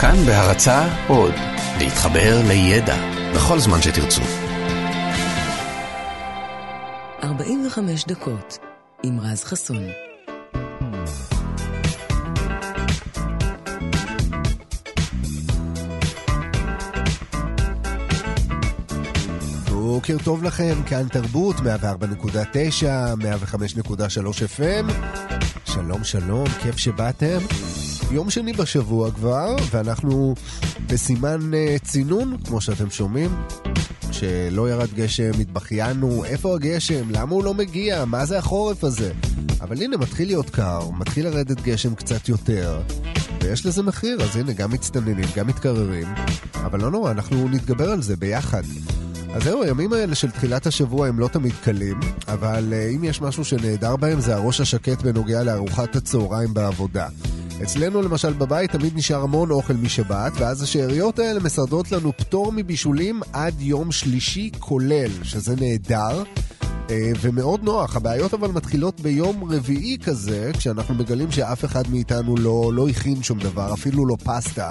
כאן בהרצה עוד, להתחבר לידע בכל זמן שתרצו. 45 דקות עם רז חסון. בוקר טוב לכם, כאן תרבות, 104.9, 105.3 FM. שלום שלום, כיף שבאתם. יום שני בשבוע כבר, ואנחנו בסימן uh, צינון, כמו שאתם שומעים. שלא ירד גשם, התבכיינו, איפה הגשם? למה הוא לא מגיע? מה זה החורף הזה? אבל הנה, מתחיל להיות קר, מתחיל לרדת גשם קצת יותר, ויש לזה מחיר, אז הנה, גם מצטננים, גם מתקררים, אבל לא נורא, אנחנו נתגבר על זה ביחד. אז זהו, הימים האלה של תחילת השבוע הם לא תמיד קלים, אבל uh, אם יש משהו שנהדר בהם זה הראש השקט בנוגע לארוחת הצהריים בעבודה. אצלנו למשל בבית תמיד נשאר המון אוכל משבת, ואז השאריות האלה מסרדות לנו פטור מבישולים עד יום שלישי כולל, שזה נהדר. אה, ומאוד נוח, הבעיות אבל מתחילות ביום רביעי כזה, כשאנחנו מגלים שאף אחד מאיתנו לא, לא הכין שום דבר, אפילו לא פסטה.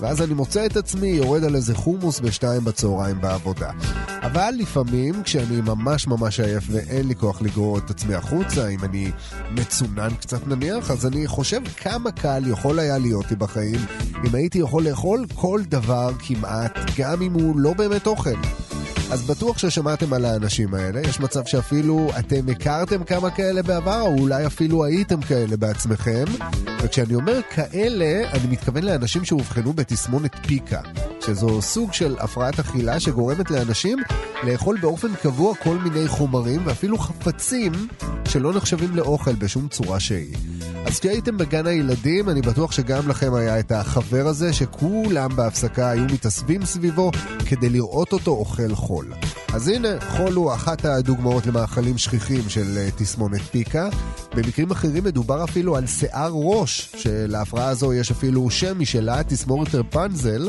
ואז אני מוצא את עצמי יורד על איזה חומוס בשתיים בצהריים בעבודה. אבל לפעמים, כשאני ממש ממש עייף ואין לי כוח לגרור את עצמי החוצה, אם אני מצונן קצת נניח, אז אני חושב כמה קל יכול היה להיות לי בחיים אם הייתי יכול לאכול כל דבר כמעט, גם אם הוא לא באמת אוכל. אז בטוח ששמעתם על האנשים האלה, יש מצב שאפילו אתם הכרתם כמה כאלה בעבר, או אולי אפילו הייתם כאלה בעצמכם. וכשאני אומר כאלה, אני מתכוון לאנשים שאובחנו בתסמונת פיקה, שזו סוג של הפרעת אכילה שגורמת לאנשים לאכול באופן קבוע כל מיני חומרים ואפילו חפצים שלא נחשבים לאוכל בשום צורה שהיא. אז כשהייתם בגן הילדים, אני בטוח שגם לכם היה את החבר הזה שכולם בהפסקה היו מתאספים סביבו כדי לראות אותו אוכל חול. אז הנה, חול הוא אחת הדוגמאות למאכלים שכיחים של אה, תסמונת פיקה. במקרים אחרים מדובר אפילו על שיער ראש, שלהפרעה הזו יש אפילו שם משלה, תסמורת הרפנזל,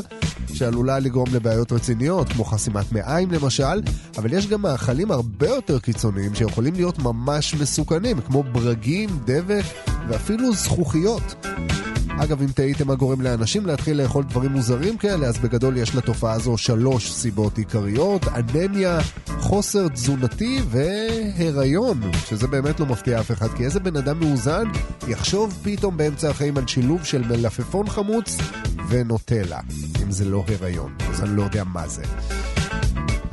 שעלולה לגרום לבעיות רציניות, כמו חסימת מעיים למשל, אבל יש גם מאכלים הרבה יותר קיצוניים שיכולים להיות ממש מסוכנים, כמו ברגים, דבק ואפילו זכוכיות. אגב, אם תהיתם מה גורם לאנשים להתחיל לאכול דברים מוזרים כאלה, אז בגדול יש לתופעה הזו שלוש סיבות עיקריות, אנמיה, חוסר תזונתי והיריון, שזה באמת לא מפתיע אף אחד, כי איזה בן אדם מאוזן יחשוב פתאום באמצע החיים על שילוב של מלפפון חמוץ ונוטלה, אם זה לא הריון, אז אני לא יודע מה זה.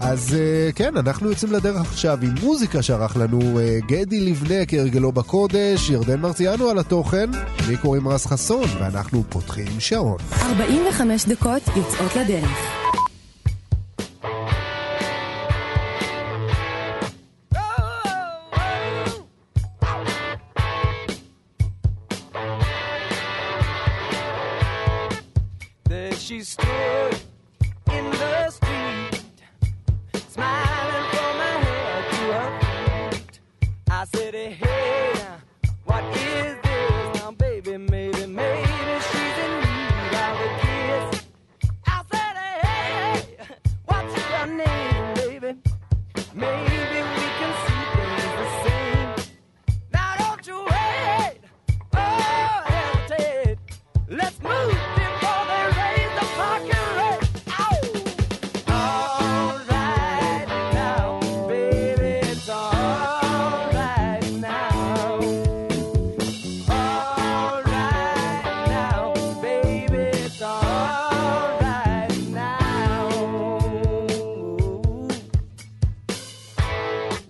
אז uh, כן, אנחנו יוצאים לדרך עכשיו עם מוזיקה שערך לנו uh, גדי לבנה כהרגלו בקודש, ירדן מרציאנו על התוכן, לי קוראים רז חסון, ואנחנו פותחים שעון. 45 דקות יוצאות לדרך.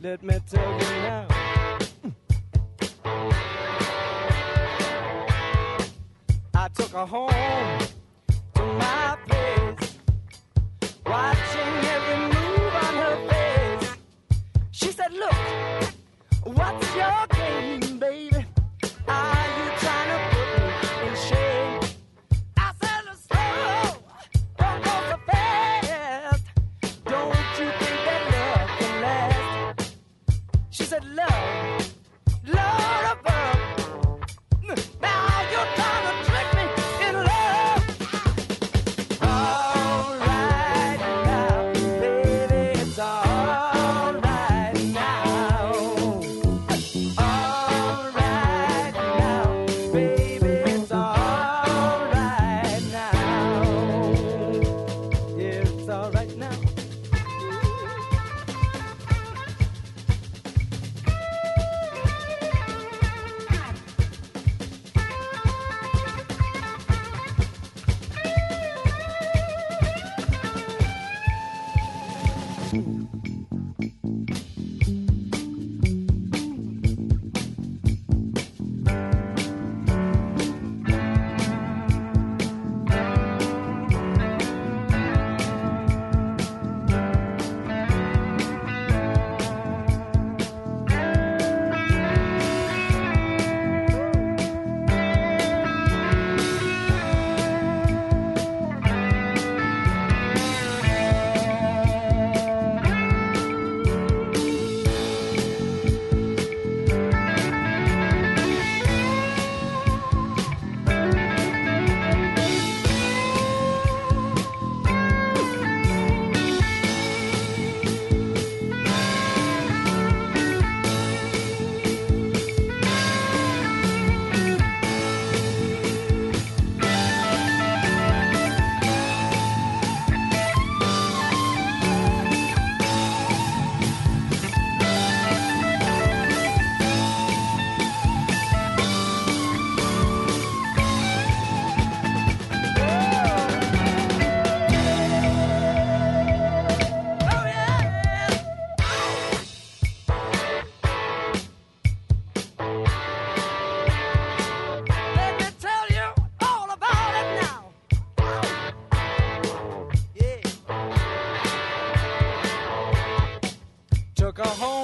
Let me tell you now. I took her home to my place, watching every move on her face. She said, Look, what's your go home.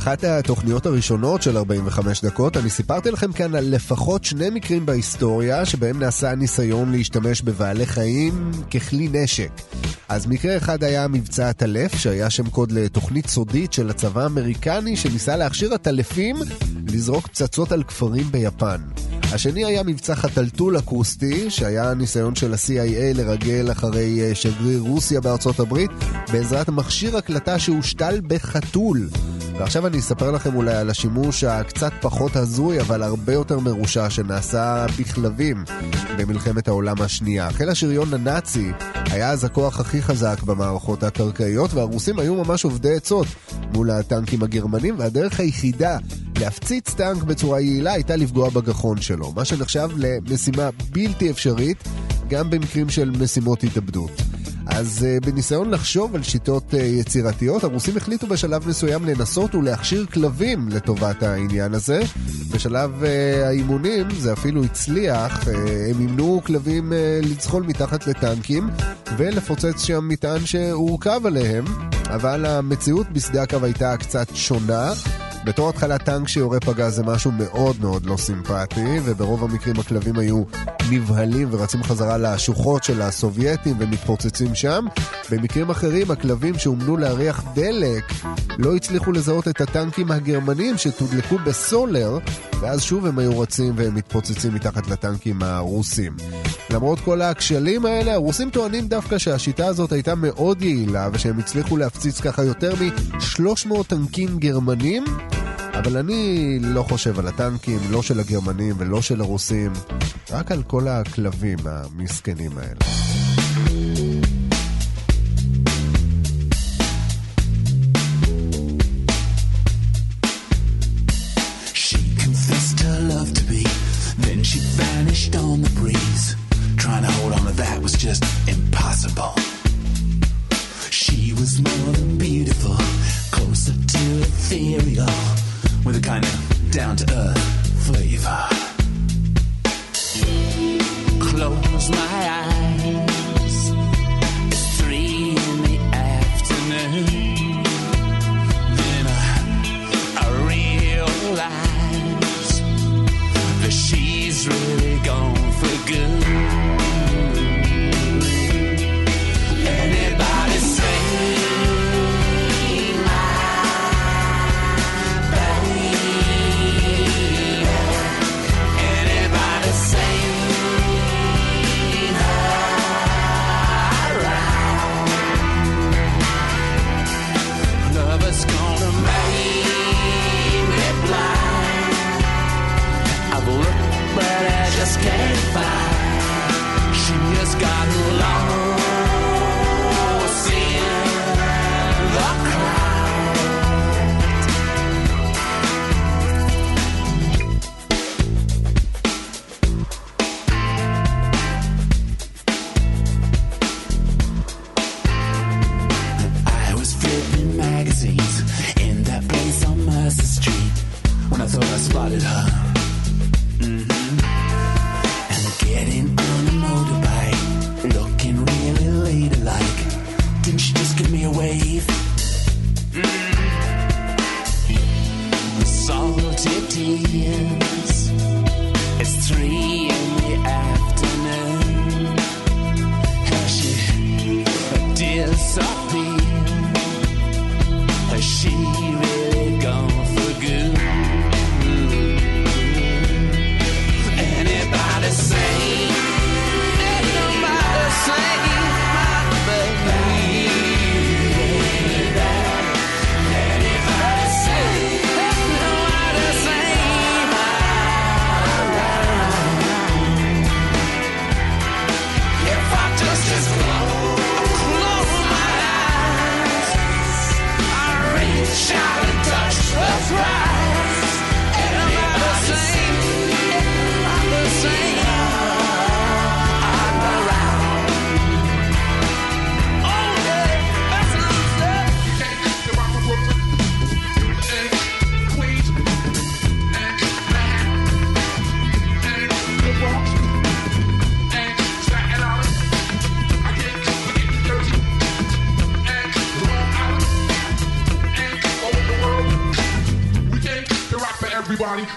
באחת התוכניות הראשונות של 45 דקות אני סיפרתי לכם כאן על לפחות שני מקרים בהיסטוריה שבהם נעשה ניסיון להשתמש בבעלי חיים ככלי נשק. אז מקרה אחד היה מבצע הטלף, שהיה שם קוד לתוכנית סודית של הצבא האמריקני שניסה להכשיר הטלפים לזרוק פצצות על כפרים ביפן. השני היה מבצע חתלתול אקוסטי, שהיה ניסיון של ה-CIA לרגל אחרי אה, שגריר רוסיה בארצות הברית, בעזרת מכשיר הקלטה שהושתל בחתול. ועכשיו אני אספר לכם אולי על השימוש הקצת פחות הזוי, אבל הרבה יותר מרושע שנעשה בכלבים במלחמת העולם השנייה. חיל השריון הנאצי היה אז הכוח הכי חזק במערכות הקרקעיות, והרוסים היו ממש עובדי עצות מול הטנקים הגרמנים, והדרך היחידה להפציץ טנק בצורה יעילה הייתה לפגוע בגחון שלו, מה שנחשב למשימה בלתי אפשרית, גם במקרים של משימות התאבדות. אז uh, בניסיון לחשוב על שיטות uh, יצירתיות, הרוסים החליטו בשלב מסוים לנסות ולהכשיר כלבים לטובת העניין הזה. בשלב uh, האימונים זה אפילו הצליח, uh, הם אימנו כלבים uh, לצחול מתחת לטנקים ולפוצץ שם מטען שהורכב עליהם, אבל המציאות בשדה הקו הייתה קצת שונה. בתור התחלה טנק שיורה פגז זה משהו מאוד מאוד לא סימפטי, וברוב המקרים הכלבים היו נבהלים ורצים חזרה לשוחות של הסובייטים ומתפוצצים שם. במקרים אחרים הכלבים שאומנו להריח דלק לא הצליחו לזהות את הטנקים הגרמנים שתודלקו בסולר, ואז שוב הם היו רצים והם מתפוצצים מתחת לטנקים הרוסים. למרות כל הכשלים האלה, הרוסים טוענים דווקא שהשיטה הזאת הייתה מאוד יעילה ושהם הצליחו להפציץ ככה יותר מ-300 טנקים גרמנים אבל אני לא חושב על הטנקים, לא של הגרמנים ולא של הרוסים, רק על כל הכלבים המסכנים האלה. She confessed her love to me, then she vanished on the breeze. Trying to hold on to that was just impossible. She was more than beautiful, closer to ethereal, with a kind of down to earth flavor. Close my eyes,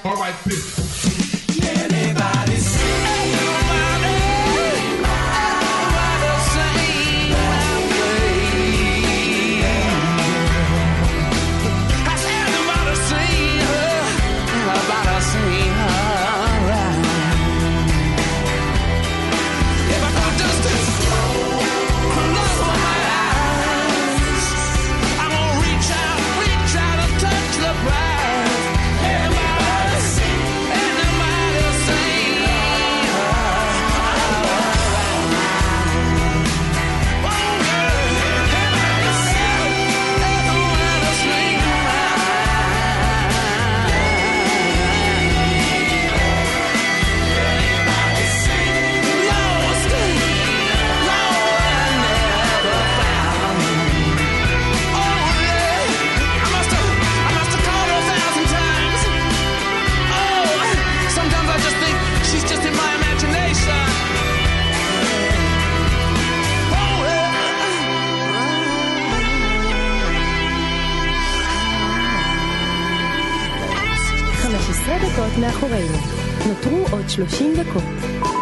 alright. דקות מאחורינו. נותרו עוד 30 דקות.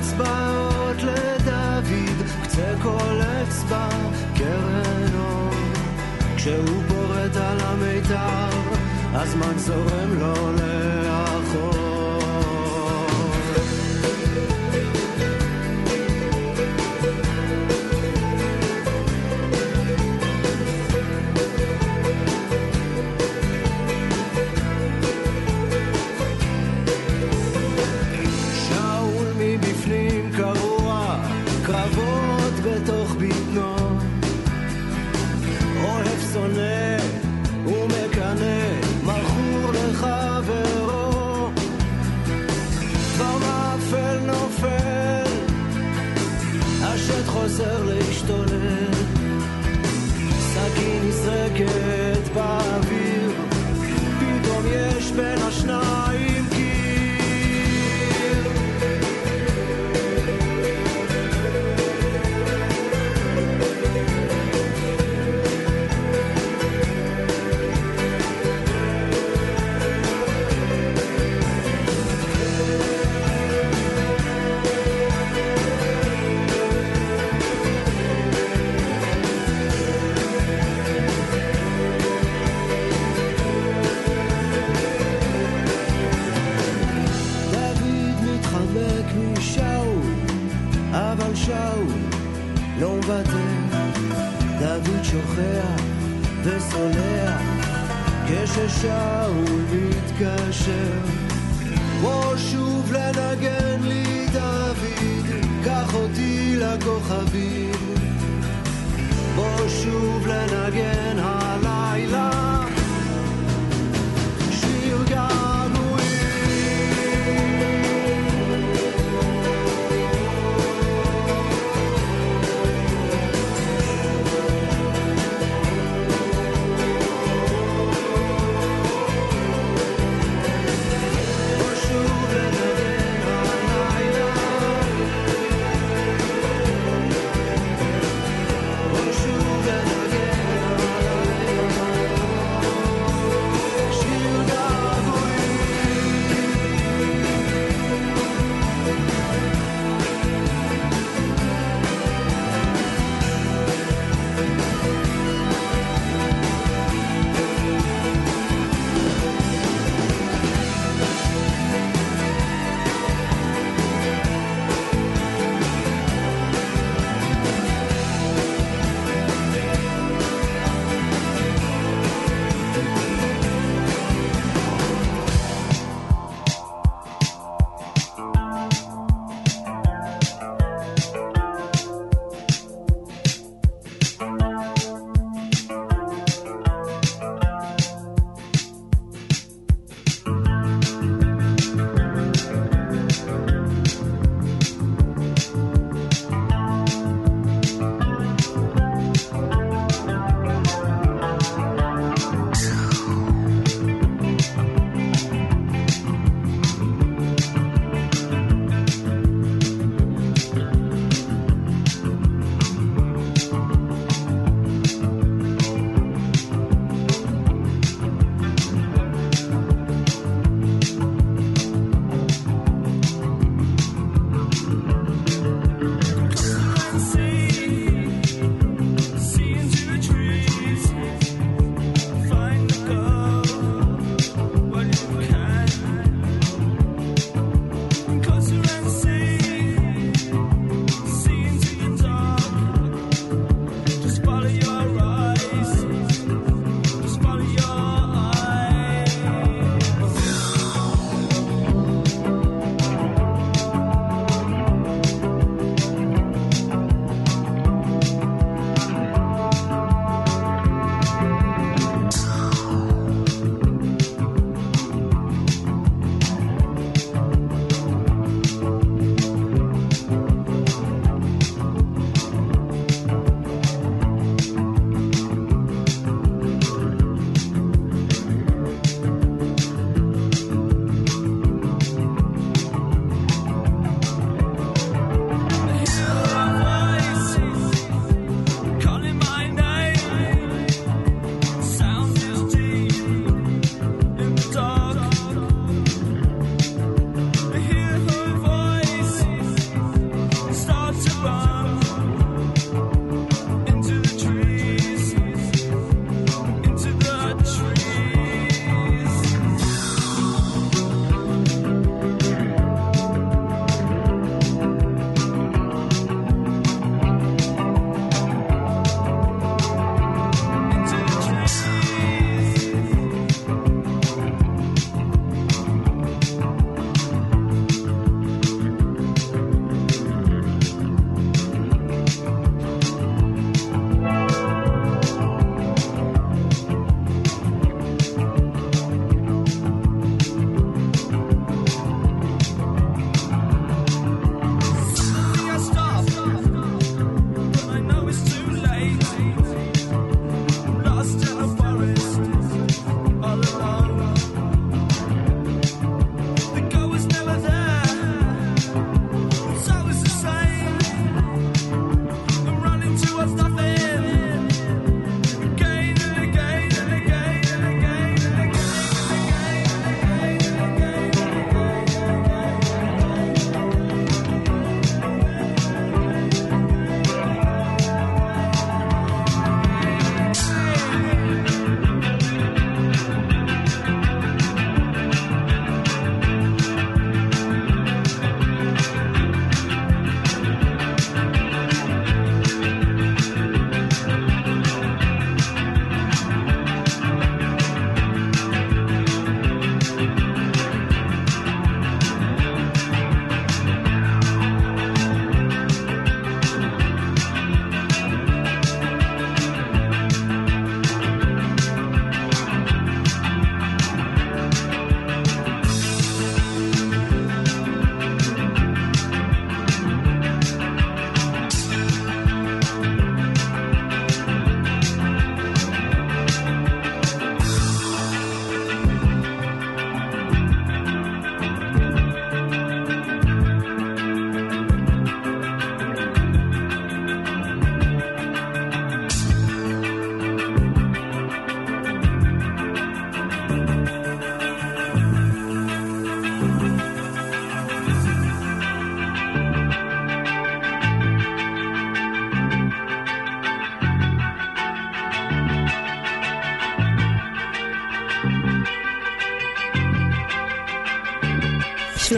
אצבעות לדוד, קצה כל אצבע קרן אור. כשהוא פורט על המיתר, הזמן זורם לו show.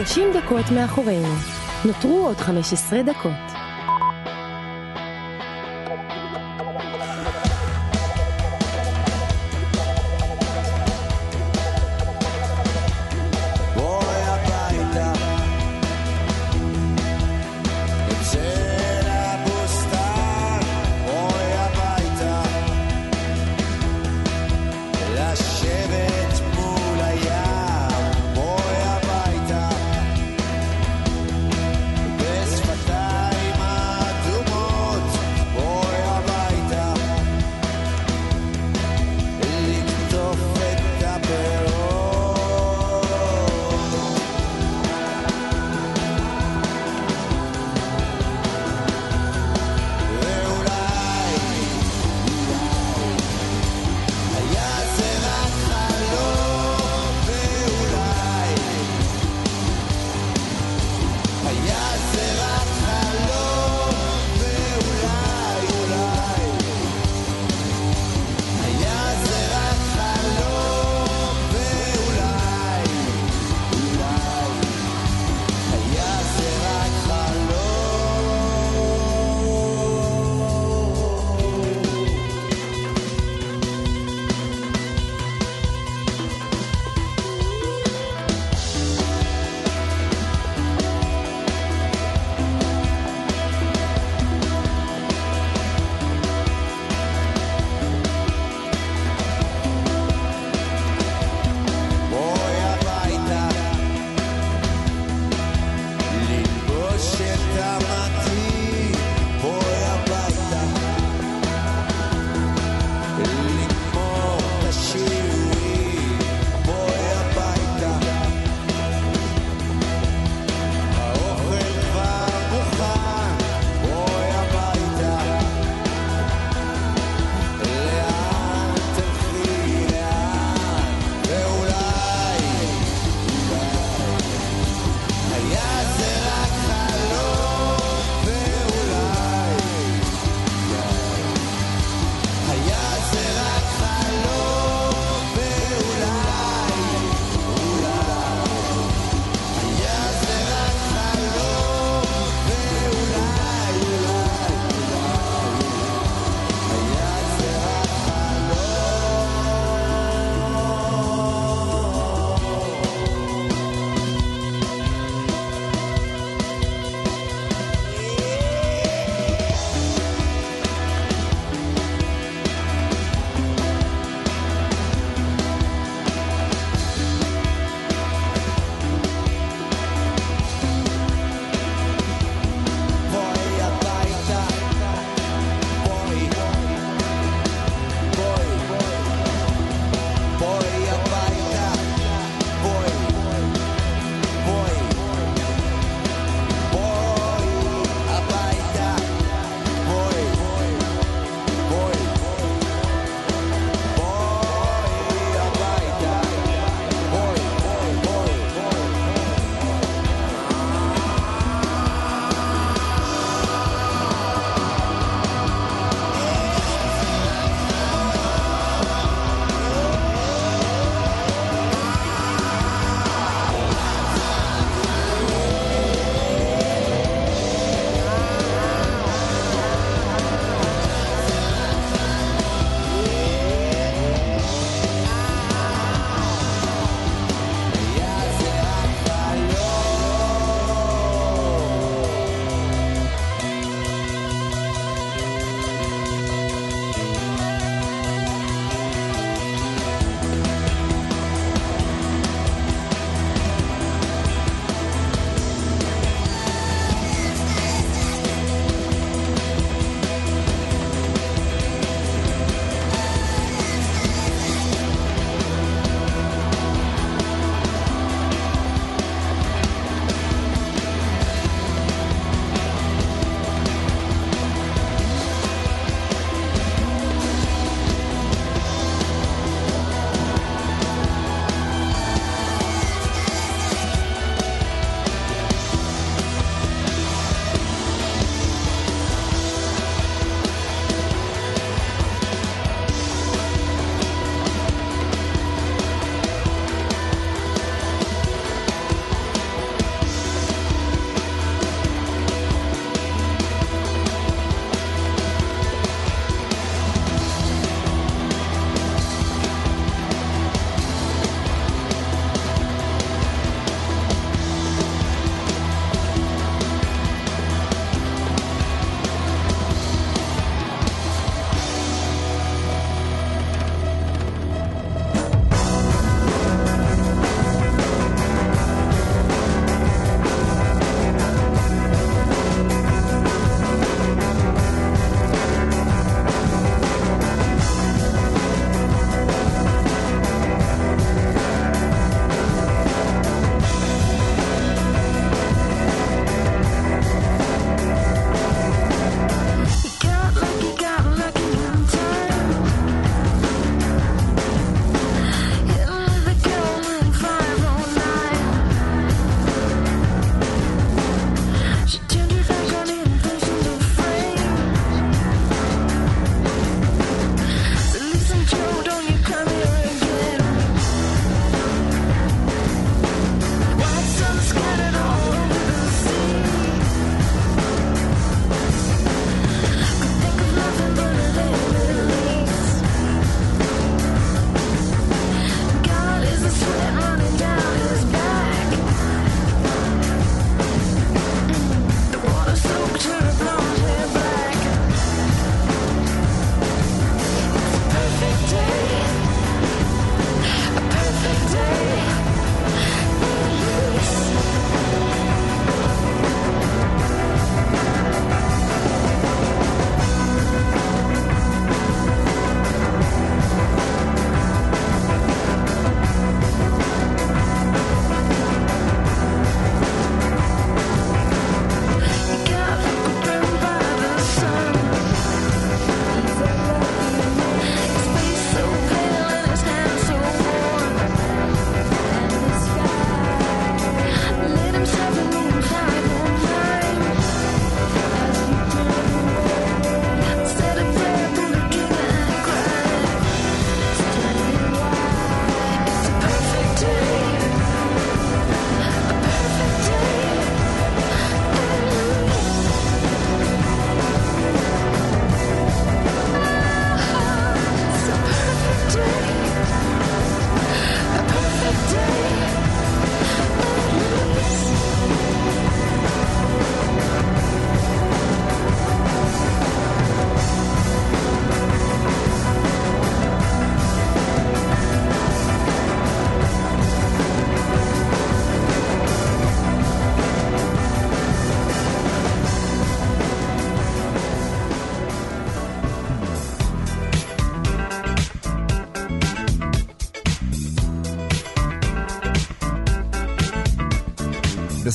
30 דקות מאחורינו. נותרו עוד 15 דקות.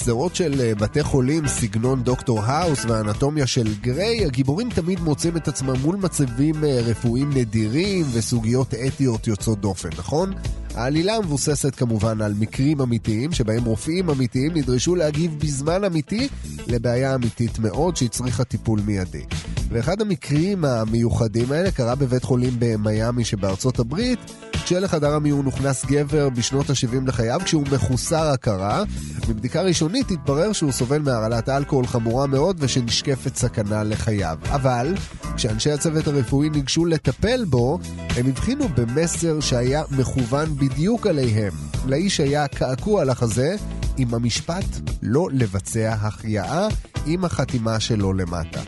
בסדרות של אה, בתי חולים, סגנון דוקטור האוס והאנטומיה של גריי, הגיבורים תמיד מוצאים את עצמם מול מצבים אה, רפואיים נדירים וסוגיות אתיות יוצאות דופן, נכון? העלילה מבוססת כמובן על מקרים אמיתיים, שבהם רופאים אמיתיים נדרשו להגיב בזמן אמיתי לבעיה אמיתית מאוד שהצריכה טיפול מיידי. ואחד המקרים המיוחדים האלה קרה בבית חולים במיאמי שבארצות הברית, כשלחדר המיון הוכנס גבר בשנות ה-70 לחייו כשהוא מחוסר הכרה. מבדיקה ראשונית התברר שהוא סובל מהרעלת אלכוהול חמורה מאוד ושנשקפת סכנה לחייו. אבל כשאנשי הצוות הרפואי ניגשו לטפל בו, הם הבחינו במסר שהיה מכוון בדיוק עליהם. לאיש היה קעקוע על החזה עם המשפט לא לבצע החייאה עם החתימה שלו למטה.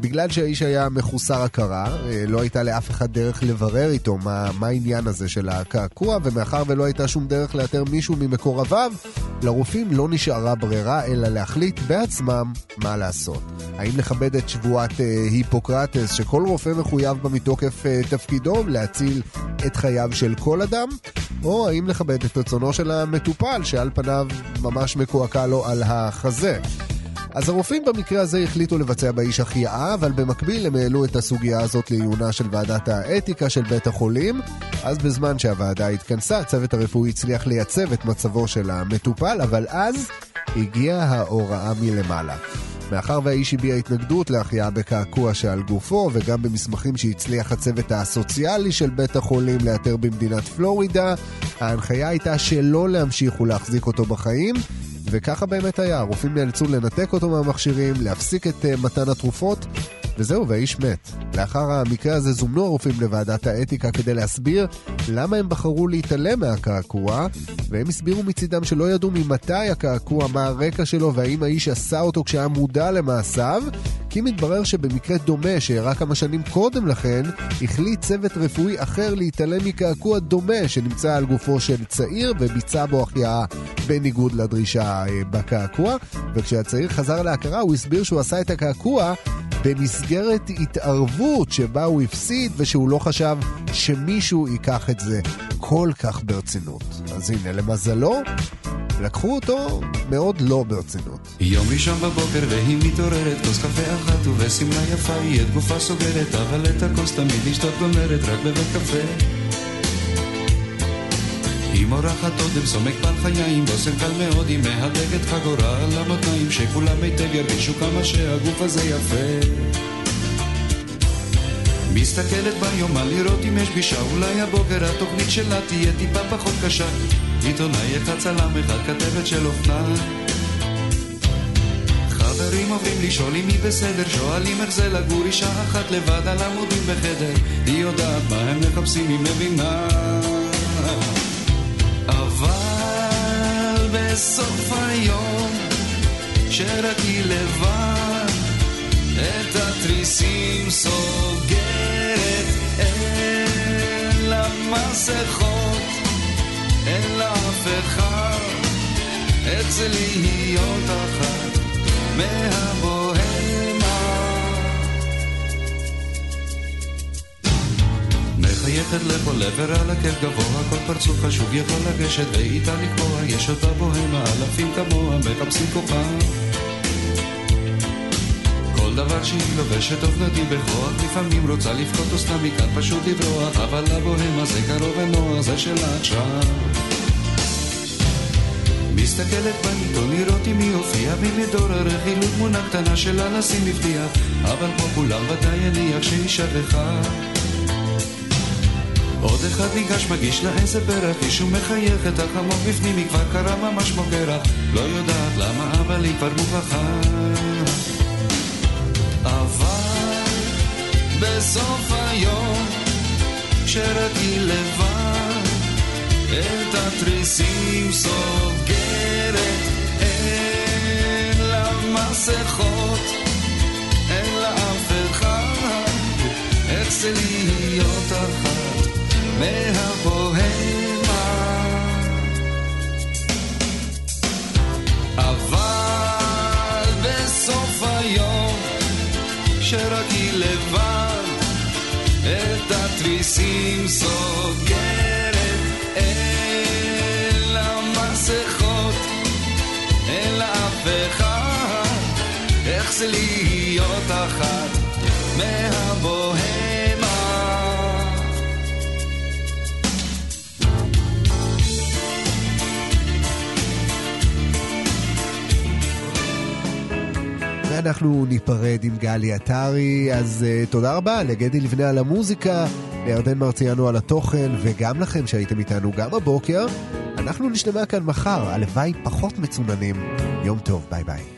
בגלל שהאיש היה מחוסר הכרה, אה, לא הייתה לאף אחד דרך לברר איתו מה, מה העניין הזה של הקעקוע, ומאחר ולא הייתה שום דרך לאתר מישהו ממקורביו, לרופאים לא נשארה ברירה אלא להחליט בעצמם מה לעשות. האם לכבד את שבועת אה, היפוקרטס, שכל רופא מחויב בה מתוקף אה, תפקידו להציל את חייו של כל אדם, או האם לכבד את רצונו של המטופל, שעל פניו ממש מקועקע לו על החזה. אז הרופאים במקרה הזה החליטו לבצע באיש החייאה, אבל במקביל הם העלו את הסוגיה הזאת לעיונה של ועדת האתיקה של בית החולים. אז בזמן שהוועדה התכנסה, הצוות הרפואי הצליח לייצב את מצבו של המטופל, אבל אז הגיעה ההוראה מלמעלה. מאחר והאיש הביע התנגדות להחייאה בקעקוע שעל גופו, וגם במסמכים שהצליח הצוות הסוציאלי של בית החולים לאתר במדינת פלורידה, ההנחיה הייתה שלא להמשיך ולהחזיק אותו בחיים, וככה באמת היה, הרופאים נאלצו לנתק אותו מהמכשירים, להפסיק את uh, מתן התרופות, וזהו, והאיש מת. לאחר המקרה הזה זומנו הרופאים לוועדת האתיקה כדי להסביר למה הם בחרו להתעלם מהקעקוע, והם הסבירו מצידם שלא ידעו ממתי הקעקוע, מה הרקע שלו, והאם האיש עשה אותו כשהיה מודע למעשיו, כי מתברר שבמקרה דומה שאירע כמה שנים קודם לכן, החליט צוות רפואי אחר להתעלם מקעקוע דומה שנמצא על גופו של צעיר וביצע בו החייאה בניגוד לדרישה אה, בקעקוע, וכשהצעיר חזר להכרה הוא הסביר שהוא עשה את הקעקוע במסגרת התערבות שבה הוא הפסיד ושהוא לא חשב שמישהו ייקח את זה כל כך ברצינות. אז הנה, למזלו, לקחו אותו מאוד לא ברצינות. יום ראשון בבוקר והיא מתעוררת, כוס קפה אחת ובשמלה יפה היא את גופה סוגרת, אבל את הכוס תמיד לשתות גומרת, רק בבית קפה. היא מורחת אודם, סומק פלחיים, בושם קל מאוד, היא מהדקת חגורה על המותניים, שכולם היטב ירגישו כמה שהגוף הזה יפה. מסתכלת ביומן לראות אם יש פגישה, אולי הבוקר התוכנית שלה תהיה טיפה פחות קשה. עיתונאי אחד, צלם אחד, כתבת של אופנה. חברים עוברים לשאול אם היא בסדר, שואלים איך זה לגור אישה אחת לבד על עמודים בחדר. היא יודעת מה הם מחפשים, היא מבינה. אבל בסוף היום, שרק היא לבד, את התריסים סוגרת, אין לה מסכות, אין לה אף אחד, אצל להיות אחת מהבוהמה. מחייכת לכל עבר על עקב גבוה, כל פרצוף חשוב יכול לגשת ואיתה לקבוע, יש אותה בוהמה, אלפים כמוה מחפשים כוכב. דבר שהיא לובשת אופנתי בכוח, לפעמים רוצה לבכות או סתם מכאן פשוט לברוח, אבל לבוהמה זה קרוב ונוח, זה שלה עכשיו. מסתכלת בעיתון לראות אם היא הופיעה במדור הרכילות תמונה קטנה שלה לשים מבטיח אבל פה כולם ודאי יניח שהיא שכחה. עוד אחד ניגש מגיש לה איזה פרח איש ומחייכת אך עמוק בפנים היא כבר קרה ממש כמו לא יודעת למה אבל היא כבר מוכרחה בסוף היום שרק היא לבד את התריסים סוגרת, ואנחנו ניפרד עם גלי עטרי, אז uh, תודה רבה לגדי לבנה על המוזיקה, לירדן מרציאנו על התוכן, וגם לכם שהייתם איתנו גם הבוקר. אנחנו נשתמע כאן מחר, הלוואי פחות מצוננים. יום טוב, ביי ביי.